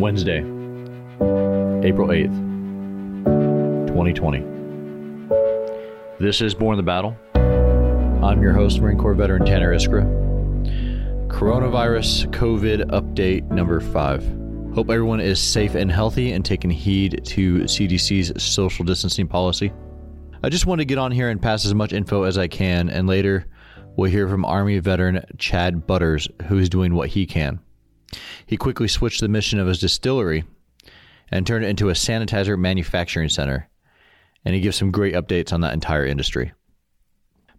Wednesday, April 8th, 2020. This is Borne the Battle. I'm your host, Marine Corps veteran Tanner Iskra. Coronavirus COVID update number five. Hope everyone is safe and healthy and taking heed to CDC's social distancing policy. I just want to get on here and pass as much info as I can, and later we'll hear from Army veteran Chad Butters, who is doing what he can. He quickly switched the mission of his distillery and turned it into a sanitizer manufacturing center, and he gives some great updates on that entire industry.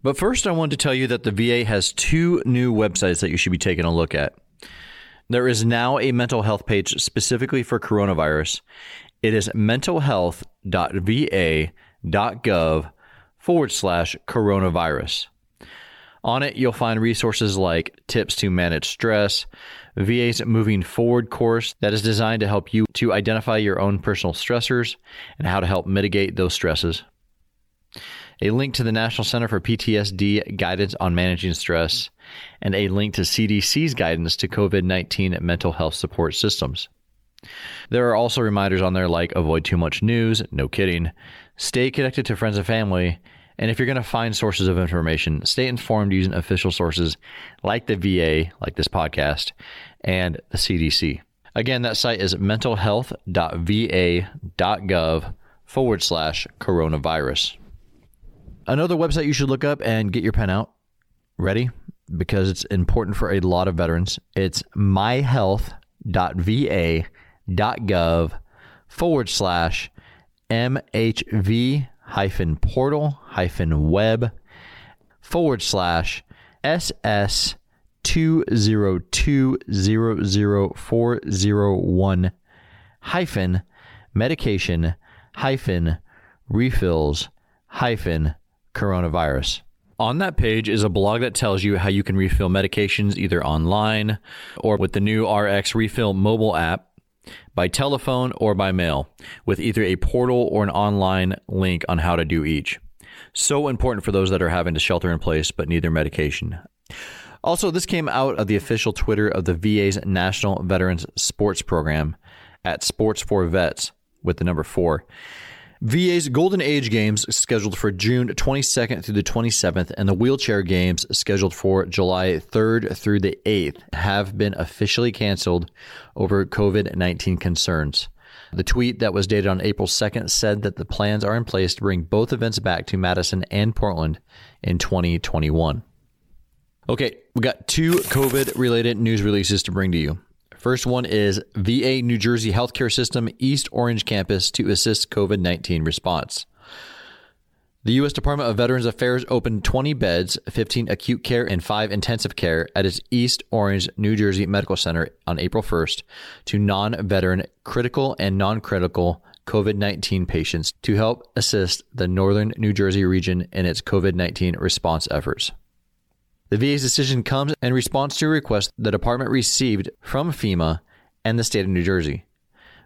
But first, I want to tell you that the VA has two new websites that you should be taking a look at. There is now a mental health page specifically for coronavirus. It is mentalhealth.va.gov forward slash coronavirus. On it, you'll find resources like tips to manage stress, VA's moving forward course that is designed to help you to identify your own personal stressors and how to help mitigate those stresses a link to the National Center for PTSD guidance on managing stress, and a link to CDC's guidance to COVID 19 mental health support systems. There are also reminders on there like avoid too much news, no kidding, stay connected to friends and family, and if you're going to find sources of information, stay informed using official sources like the VA, like this podcast, and the CDC. Again, that site is mentalhealth.va.gov forward slash coronavirus. Another website you should look up and get your pen out. Ready? Because it's important for a lot of veterans. It's myhealth.va.gov forward slash MHV hyphen portal hyphen web forward slash SS two zero two zero zero four zero one hyphen medication hyphen refills hyphen coronavirus. On that page is a blog that tells you how you can refill medications either online or with the new RX Refill mobile app, by telephone or by mail, with either a portal or an online link on how to do each. So important for those that are having to shelter in place but need their medication. Also, this came out of the official Twitter of the VA's National Veterans Sports Program at Sports for Vets with the number four. VA's Golden Age Games scheduled for June 22nd through the 27th, and the Wheelchair Games scheduled for July 3rd through the 8th have been officially canceled over COVID 19 concerns. The tweet that was dated on April 2nd said that the plans are in place to bring both events back to Madison and Portland in 2021. Okay, we got two COVID related news releases to bring to you. First one is VA New Jersey Healthcare System East Orange campus to assist COVID 19 response. The U.S. Department of Veterans Affairs opened 20 beds, 15 acute care, and 5 intensive care at its East Orange, New Jersey Medical Center on April 1st to non veteran, critical, and non critical COVID 19 patients to help assist the northern New Jersey region in its COVID 19 response efforts. The VA's decision comes in response to a request the department received from FEMA and the state of New Jersey.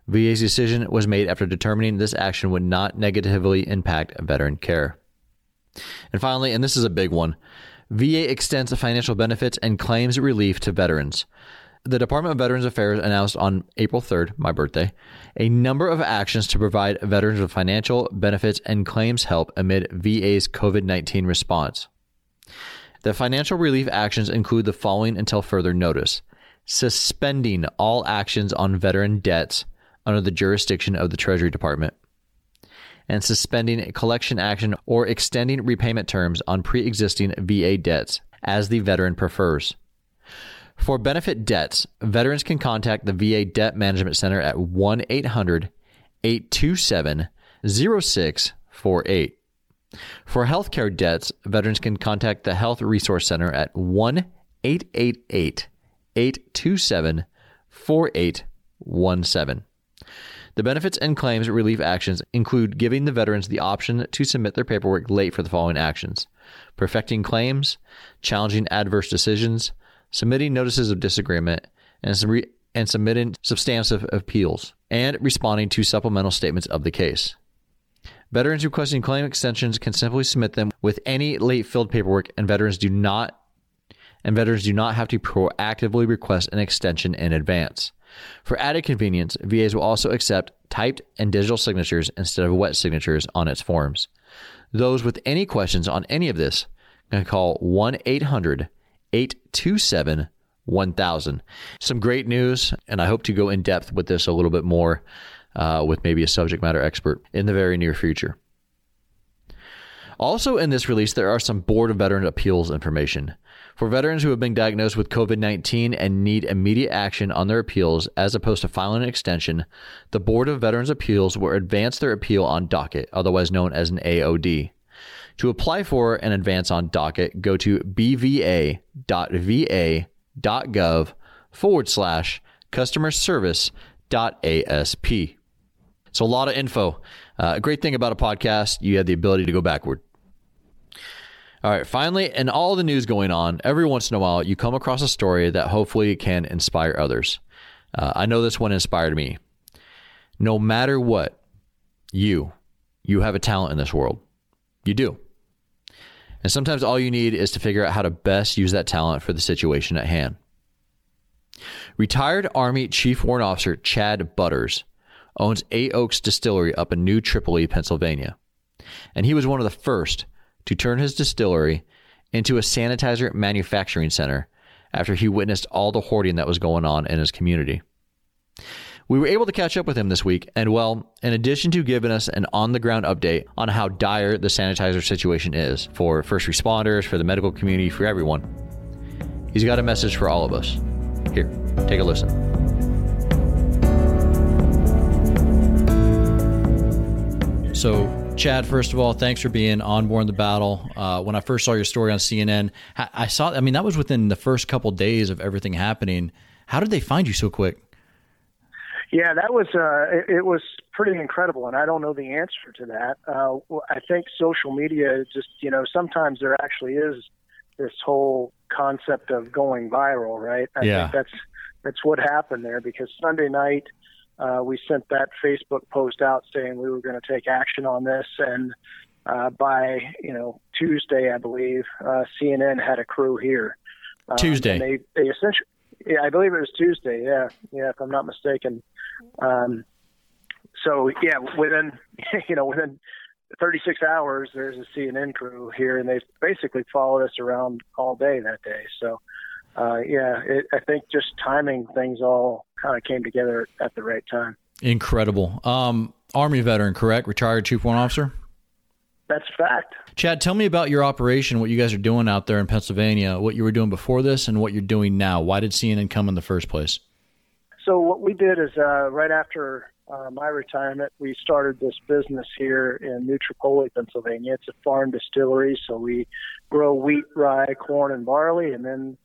VA's decision was made after determining this action would not negatively impact veteran care. And finally, and this is a big one, VA extends financial benefits and claims relief to veterans. The Department of Veterans Affairs announced on April 3rd, my birthday, a number of actions to provide veterans with financial benefits and claims help amid VA's COVID 19 response. The financial relief actions include the following until further notice suspending all actions on veteran debts under the jurisdiction of the Treasury Department, and suspending collection action or extending repayment terms on pre existing VA debts as the veteran prefers. For benefit debts, veterans can contact the VA Debt Management Center at 1 800 827 0648. For healthcare debts, veterans can contact the Health Resource Center at 1 888 827 4817. The benefits and claims relief actions include giving the veterans the option to submit their paperwork late for the following actions perfecting claims, challenging adverse decisions, submitting notices of disagreement, and, and submitting substantive appeals, and responding to supplemental statements of the case. Veterans requesting claim extensions can simply submit them with any late filled paperwork, and veterans do not and veterans do not have to proactively request an extension in advance. For added convenience, VAs will also accept typed and digital signatures instead of wet signatures on its forms. Those with any questions on any of this can call 1 800 827 1000. Some great news, and I hope to go in depth with this a little bit more uh, with maybe a subject matter expert in the very near future. Also, in this release, there are some Board of Veteran Appeals information. For veterans who have been diagnosed with COVID 19 and need immediate action on their appeals as opposed to filing an extension, the Board of Veterans Appeals will advance their appeal on docket, otherwise known as an AOD. To apply for an advance on docket, go to bva.va.gov forward slash customer service. So, a lot of info. Uh, a great thing about a podcast, you have the ability to go backward. All right, finally, in all the news going on, every once in a while you come across a story that hopefully can inspire others. Uh, I know this one inspired me. No matter what, you, you have a talent in this world. You do. And sometimes all you need is to figure out how to best use that talent for the situation at hand. Retired Army Chief Warrant Officer Chad Butters owns Eight Oaks Distillery up in New Tripoli, Pennsylvania. And he was one of the first to turn his distillery into a sanitizer manufacturing center after he witnessed all the hoarding that was going on in his community. We were able to catch up with him this week, and well, in addition to giving us an on the ground update on how dire the sanitizer situation is for first responders, for the medical community, for everyone, he's got a message for all of us. Here, take a listen. So, Chad, first of all, thanks for being on Borne the Battle. Uh, when I first saw your story on CNN, I saw, I mean, that was within the first couple of days of everything happening. How did they find you so quick? Yeah, that was uh, it, it was pretty incredible, and I don't know the answer to that. Uh, I think social media just you know sometimes there actually is this whole concept of going viral, right? I yeah. think that's that's what happened there because Sunday night uh, we sent that Facebook post out saying we were going to take action on this, and uh, by you know Tuesday, I believe uh, CNN had a crew here. Um, Tuesday. they they essentially, yeah, I believe it was Tuesday. Yeah, yeah, if I'm not mistaken. Um, so yeah, within you know within 36 hours, there's a CNN crew here, and they basically followed us around all day that day. So uh, yeah, it, I think just timing things all kind of came together at the right time. Incredible. Um, Army veteran, correct? Retired Chief Warrant Officer? That's fact. Chad, tell me about your operation, what you guys are doing out there in Pennsylvania, what you were doing before this, and what you're doing now. Why did CNN come in the first place? So, what we did is uh, right after uh, my retirement, we started this business here in New Tripoli, Pennsylvania. It's a farm distillery, so we grow wheat, rye, corn, and barley, and then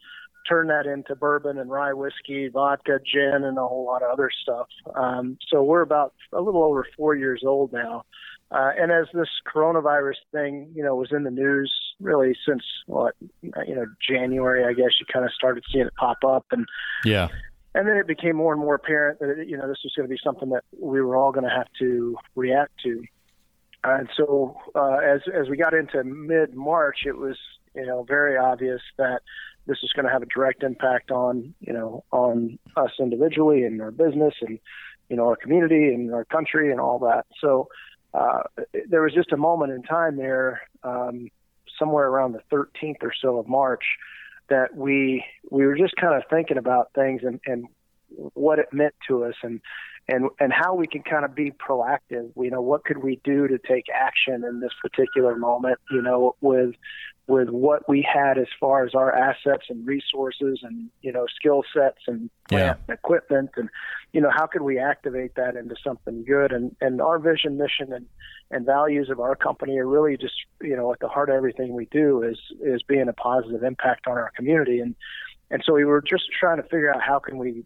turn that into bourbon and rye whiskey, vodka, gin, and a whole lot of other stuff. Um, so we're about a little over four years old now. Uh, and as this coronavirus thing, you know, was in the news really since what, you know, January, I guess you kind of started seeing it pop up, and yeah, and then it became more and more apparent that it, you know this was going to be something that we were all going to have to react to. And so, uh, as as we got into mid March, it was you know very obvious that this is going to have a direct impact on you know on us individually and our business and you know our community and our country and all that. So uh, there was just a moment in time there, um, somewhere around the 13th or so of March, that we we were just kind of thinking about things and, and what it meant to us and and and how we can kind of be proactive. You know, what could we do to take action in this particular moment? You know, with with what we had as far as our assets and resources and you know skill sets and yeah. equipment and you know how could we activate that into something good and and our vision mission and and values of our company are really just you know at the heart of everything we do is is being a positive impact on our community and and so we were just trying to figure out how can we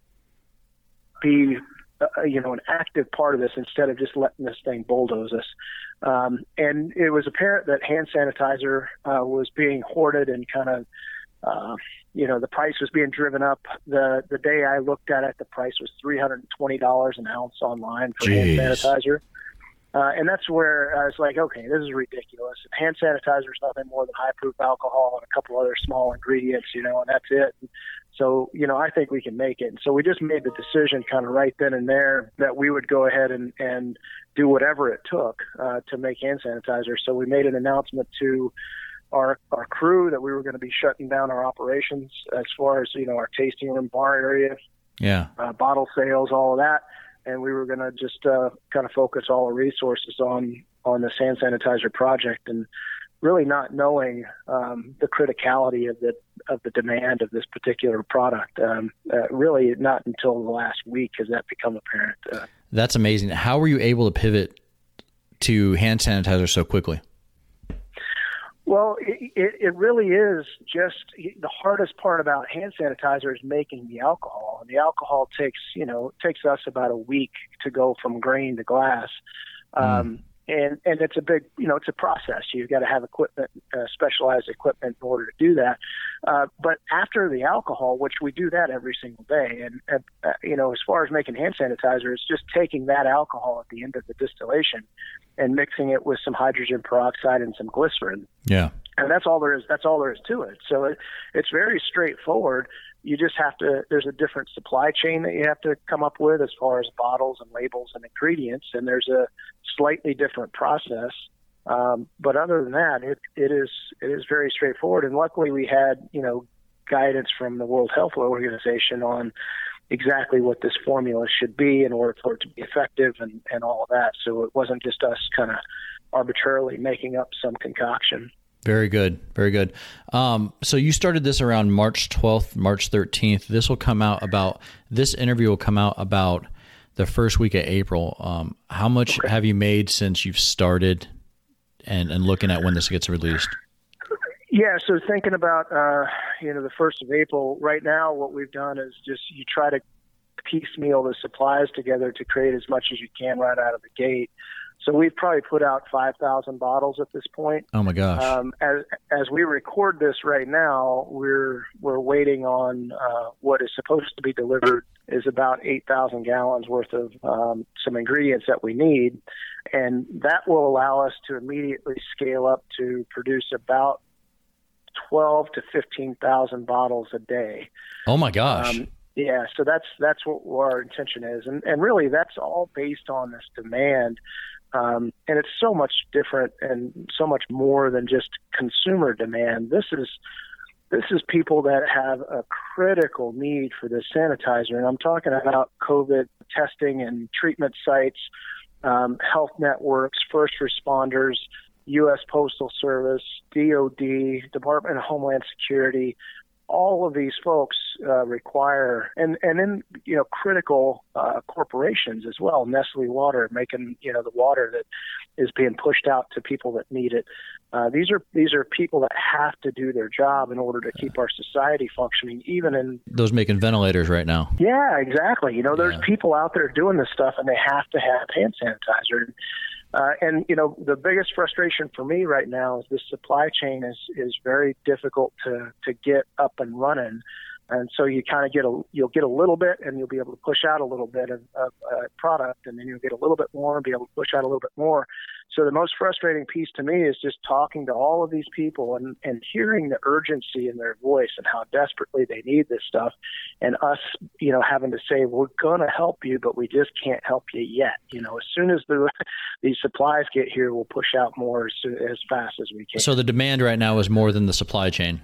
be uh, you know an active part of this instead of just letting this thing bulldoze us. Um, and it was apparent that hand sanitizer uh, was being hoarded and kind of uh, you know the price was being driven up. The the day I looked at it, the price was three hundred and twenty dollars an ounce online for Jeez. hand sanitizer. Uh, and that's where I was like, okay, this is ridiculous. Hand sanitizer is nothing more than high proof alcohol and a couple other small ingredients, you know, and that's it. So, you know, I think we can make it. And so we just made the decision kind of right then and there that we would go ahead and, and do whatever it took uh, to make hand sanitizer. So we made an announcement to our, our crew that we were going to be shutting down our operations as far as, you know, our tasting room bar area, yeah, uh, bottle sales, all of that. And we were going to just uh, kind of focus all our resources on, on the hand sanitizer project. And, really not knowing um, the criticality of the of the demand of this particular product. Um, uh, really, not until the last week has that become apparent. Uh, That's amazing. How were you able to pivot to hand sanitizer so quickly? Well, it, it, it really is just the hardest part about hand sanitizer is making the alcohol, and the alcohol takes you know takes us about a week to go from grain to glass. Mm. Um, and and it's a big you know it's a process. You've got to have equipment uh, specialized equipment in order to do that. Uh, but after the alcohol which we do that every single day and uh, you know as far as making hand sanitizer it's just taking that alcohol at the end of the distillation and mixing it with some hydrogen peroxide and some glycerin. Yeah. And that's all there is that's all there is to it. So it, it's very straightforward you just have to there's a different supply chain that you have to come up with as far as bottles and labels and ingredients and there's a slightly different process. Um, but other than that it, it is it is very straightforward. And luckily we had you know guidance from the world health organization on exactly what this formula should be in order for it to be effective and, and all of that. So it wasn't just us kind of arbitrarily making up some concoction very good. Very good. Um, so you started this around March 12th, March 13th. This will come out about, this interview will come out about the first week of April. Um, how much okay. have you made since you've started and, and looking at when this gets released? Yeah, so thinking about, uh, you know, the first of April, right now what we've done is just you try to piecemeal the supplies together to create as much as you can right out of the gate. So we've probably put out 5,000 bottles at this point. Oh my gosh! Um, as as we record this right now, we're we're waiting on uh, what is supposed to be delivered is about 8,000 gallons worth of um, some ingredients that we need, and that will allow us to immediately scale up to produce about 12 to 15,000 bottles a day. Oh my gosh! Um, yeah, so that's that's what our intention is, and and really that's all based on this demand um, and it's so much different and so much more than just consumer demand. This is this is people that have a critical need for this sanitizer, and I'm talking about COVID testing and treatment sites, um, health networks, first responders, U.S. Postal Service, DoD, Department of Homeland Security, all of these folks uh, require, and and in you know critical uh, corporations as well. Nestle Water making you know the water that is being pushed out to people that need it. Uh, these are these are people that have to do their job in order to keep our society functioning, even in those making ventilators right now. Yeah, exactly. You know, there's yeah. people out there doing this stuff, and they have to have hand sanitizer. Uh, and you know, the biggest frustration for me right now is this supply chain is is very difficult to to get up and running. And so you kind of get a you'll get a little bit and you'll be able to push out a little bit of, of uh, product and then you'll get a little bit more and be able to push out a little bit more so the most frustrating piece to me is just talking to all of these people and and hearing the urgency in their voice and how desperately they need this stuff and us you know having to say we're going to help you but we just can't help you yet you know as soon as the these supplies get here we'll push out more as, as fast as we can so the demand right now is more than the supply chain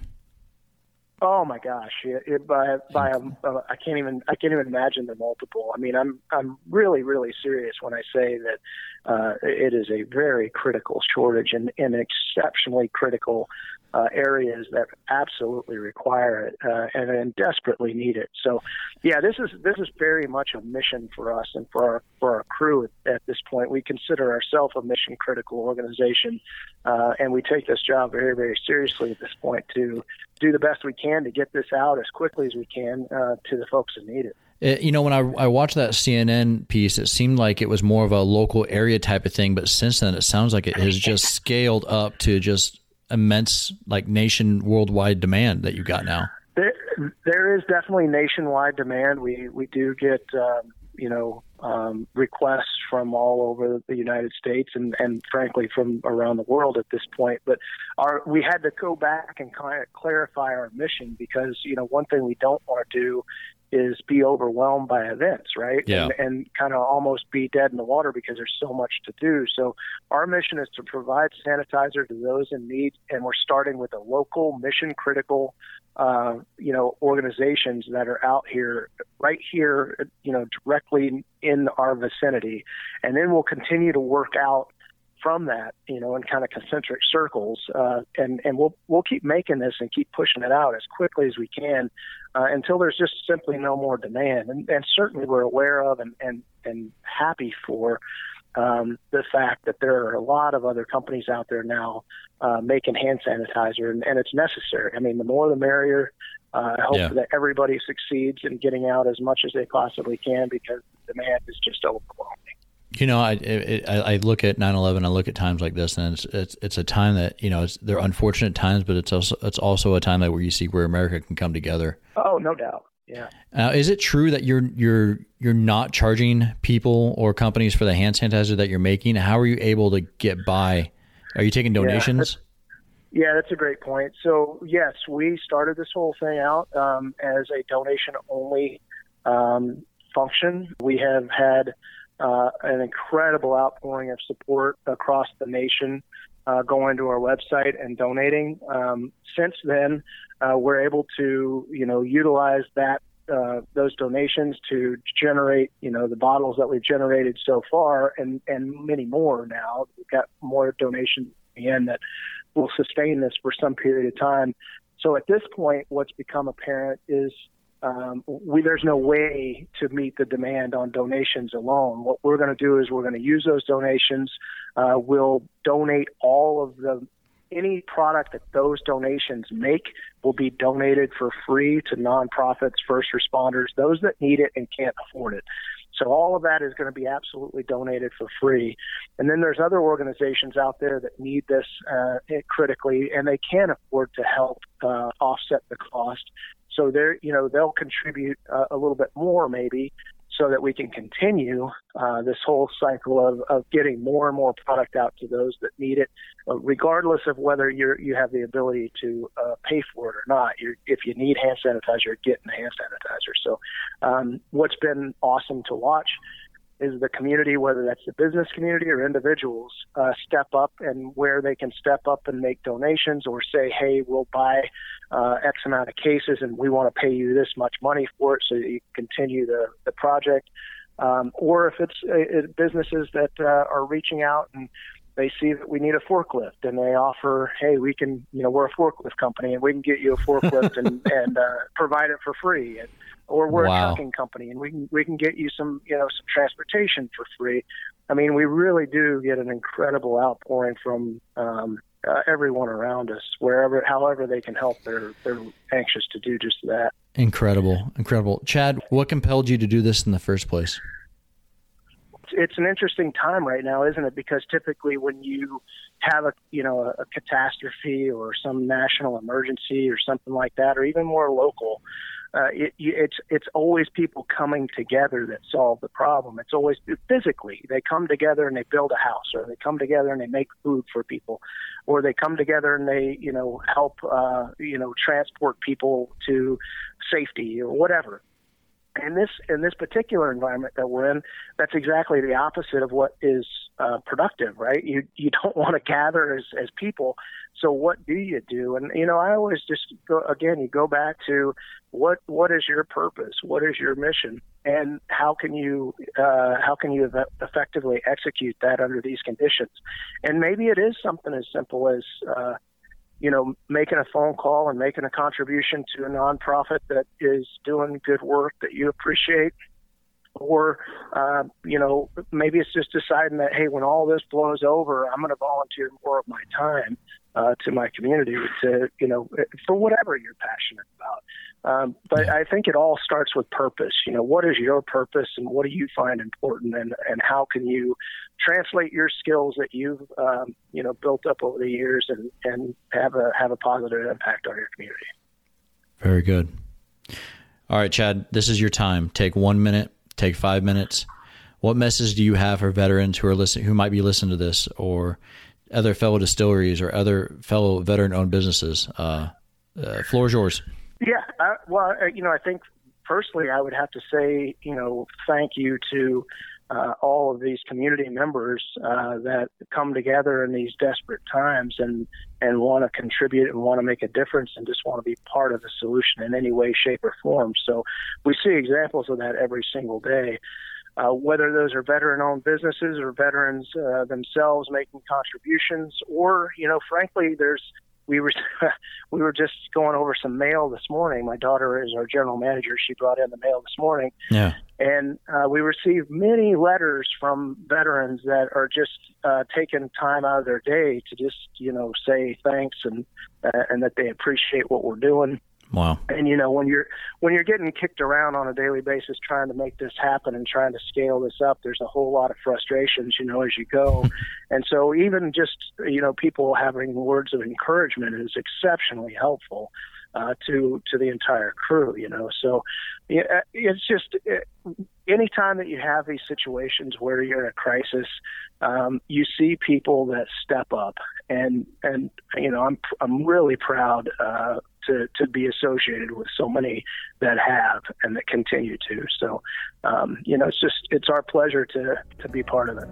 Oh my gosh! It, it, by by a, uh, I can't even I can't even imagine the multiple. I mean, I'm I'm really really serious when I say that uh, it is a very critical shortage and, and exceptionally critical uh, areas that absolutely require it uh, and, and desperately need it. So, yeah, this is this is very much a mission for us and for our for our crew at, at this point. We consider ourselves a mission critical organization, uh, and we take this job very very seriously at this point to do the best we can to get this out as quickly as we can uh, to the folks that need it. It, you know, when I, I watched that CNN piece, it seemed like it was more of a local area type of thing. But since then, it sounds like it has just scaled up to just immense like nation worldwide demand that you got now? There, there is definitely nationwide demand. We we do get um, you know, um, requests from all over the United States and, and frankly from around the world at this point. But our we had to go back and kind of clarify our mission because you know one thing we don't want to do is be overwhelmed by events, right? Yeah. And, and kind of almost be dead in the water because there's so much to do. So our mission is to provide sanitizer to those in need, and we're starting with a local mission critical, uh, you know, organizations that are out here, right here, you know, directly in our vicinity, and then we'll continue to work out from that, you know, in kind of concentric circles, uh, and and we'll we'll keep making this and keep pushing it out as quickly as we can uh, until there's just simply no more demand. And, and certainly we're aware of and and and happy for um, the fact that there are a lot of other companies out there now uh, making hand sanitizer, and, and it's necessary. I mean, the more the merrier. Uh, I hope Yeah. that everybody succeeds in getting out as much as they possibly can because the demand is just overwhelming. You know, I, it, I I look at 9/11. I look at times like this, and it's it's, it's a time that you know it's, they're unfortunate times, but it's also it's also a time that where you see where America can come together. Oh, no doubt. Yeah. Uh, is it true that you're you're you're not charging people or companies for the hand sanitizer that you're making? How are you able to get by? Are you taking donations? Yeah, that's a great point. So, yes, we started this whole thing out um, as a donation only um, function. We have had uh, an incredible outpouring of support across the nation uh, going to our website and donating. Um, since then, uh, we're able to, you know, utilize that uh, those donations to generate, you know, the bottles that we've generated so far, and and many more now. We've got more donations in that will sustain this for some period of time. So at this point, what's become apparent is um, we, there's no way to meet the demand on donations alone. What we're going to do is we're going to use those donations. Uh, we'll donate all of the any product that those donations make will be donated for free to nonprofits, first responders, those that need it and can't afford it. So all of that is going to be absolutely donated for free. And then there's other organizations out there that need this uh, critically, and they can afford to help uh, offset the cost. So they're, you know, they'll contribute uh, a little bit more maybe, so that we can continue uh, this whole cycle of, of getting more and more product out to those that need it, uh, regardless of whether you you have the ability to uh, pay for it or not. You're, if you need hand sanitizer, getting hand sanitizer. So, um, what's been awesome to watch is the community, whether that's the business community or individuals, uh, step up and where they can step up and make donations or say, hey, we'll buy uh, X amount of cases and we want to pay you this much money for it so that you can continue the, the project. Um, or if it's uh, businesses that uh, are reaching out and they see that we need a forklift and they offer, hey, we can, you know, we're a forklift company and we can get you a forklift and, and uh, provide it for free. And, or we're Wow. a trucking company and we can we can get you some you know some transportation for free. I mean, we really do get an incredible outpouring from um, uh, everyone around us, wherever, however they can help. They're they're anxious to do just that. Incredible, incredible. Chad, what compelled you to do this in the first place? it's an interesting time right now, isn't it? Because typically, when you have a you know a, a catastrophe or some national emergency or something like that, or even more local, uh, it, it's it's always people coming together that solve the problem. It's always physically they come together and they build a house, or they come together and they make food for people, or they come together and they you know help uh, you know transport people to safety or whatever in this in this particular environment that we're in, that's exactly the opposite of what is uh, productive, right? You you don't want to gather as as people. So what do you do? And you know, I always just go again. You go back to what what is your purpose? What is your mission? And how can you uh, how can you effectively execute that under these conditions? And maybe it is something as simple as uh, you know, making a phone call and making a contribution to a nonprofit that is doing good work that you appreciate. Or, uh, you know, maybe it's just deciding that, hey, when all this blows over, I'm going to volunteer more of my time uh, to my community to, you know, for whatever you're passionate about. Um, but I think it all starts with purpose. You know, what is your purpose and what do you find important and, and how can you translate your skills that you've, um, you know, built up over the years and, and have a, have a positive impact on your community. Very good. All right, Chad, this is your time. Take one minute take five minutes. What message do you have for veterans who are listening, who might be listening to this, or other fellow distilleries or other fellow veteran-owned businesses? Uh, uh, floor is yours. Yeah, well, you know, I think personally, I would have to say, you know, thank you to uh, all of these community members uh, that come together in these desperate times and and want to contribute and want to make a difference and just want to be part of the solution in any way, shape, or form. So we see examples of that every single day. Uh, whether those are veteran-owned businesses or veterans uh, themselves making contributions, or you know, frankly, there's we were we were just going over some mail this morning. My daughter is our general manager. She brought in the mail this morning. Yeah. And uh, we received many letters from veterans that are just uh, taking time out of their day to just you know say thanks and uh, and that they appreciate what we're doing. Wow. And you know, when you're when you're getting kicked around on a daily basis trying to make this happen and trying to scale this up, there's a whole lot of frustrations, you know, as you go. and so even just you know, people having words of encouragement is exceptionally helpful. Uh, to to the entire crew, you know. So yeah, it's just it, anytime that you have these situations where you're in a crisis, um, you see people that step up, and and you know I'm I'm really proud uh, to to be associated with so many that have and that continue to. So, um, you know, it's just it's our pleasure to to be part of it.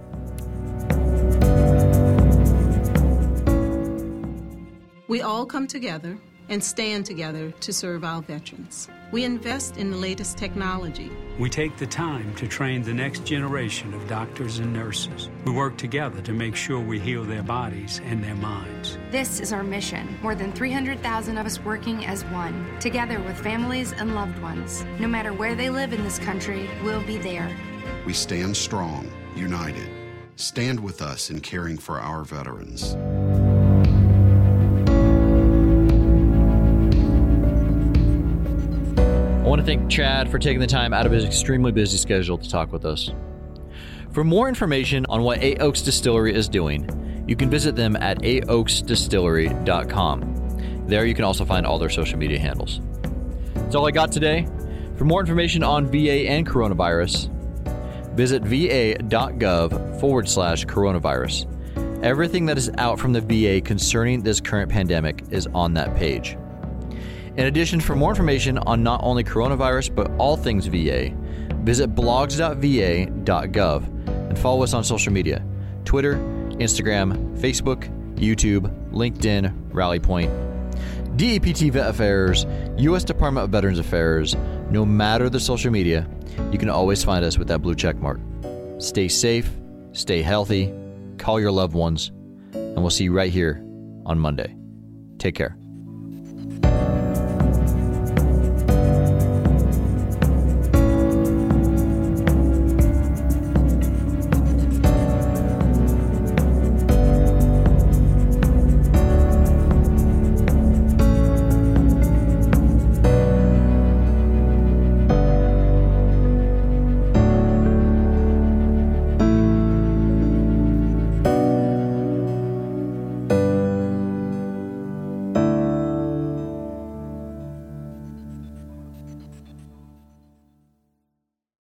We all come together and stand together to serve our veterans. We invest in the latest technology. We take the time to train the next generation of doctors and nurses. We work together to make sure we heal their bodies and their minds. This is our mission. More than 300,000 of us working as one, together with families and loved ones. No matter where they live in this country, we'll be there. We stand strong, united. Stand with us in caring for our veterans. Want to thank Chad for taking the time out of his extremely busy schedule to talk with us. For more information on what Eight Oaks Distillery is doing, you can visit them at eightoaksdistillery.com. There you can also find all their social media handles. That's all I got today. For more information on VA and coronavirus, visit va.gov forward slash coronavirus. Everything that is out from the VA concerning this current pandemic is on that page. In addition, for more information on not only coronavirus but all things VA, visit blogs.va.gov and follow us on social media Twitter, Instagram, Facebook, YouTube, LinkedIn, Rally Point, Dept Vet Affairs, U.S. Department of Veterans Affairs. No matter the social media, you can always find us with that blue check mark. Stay safe, stay healthy, call your loved ones, and we'll see you right here on Monday. Take care.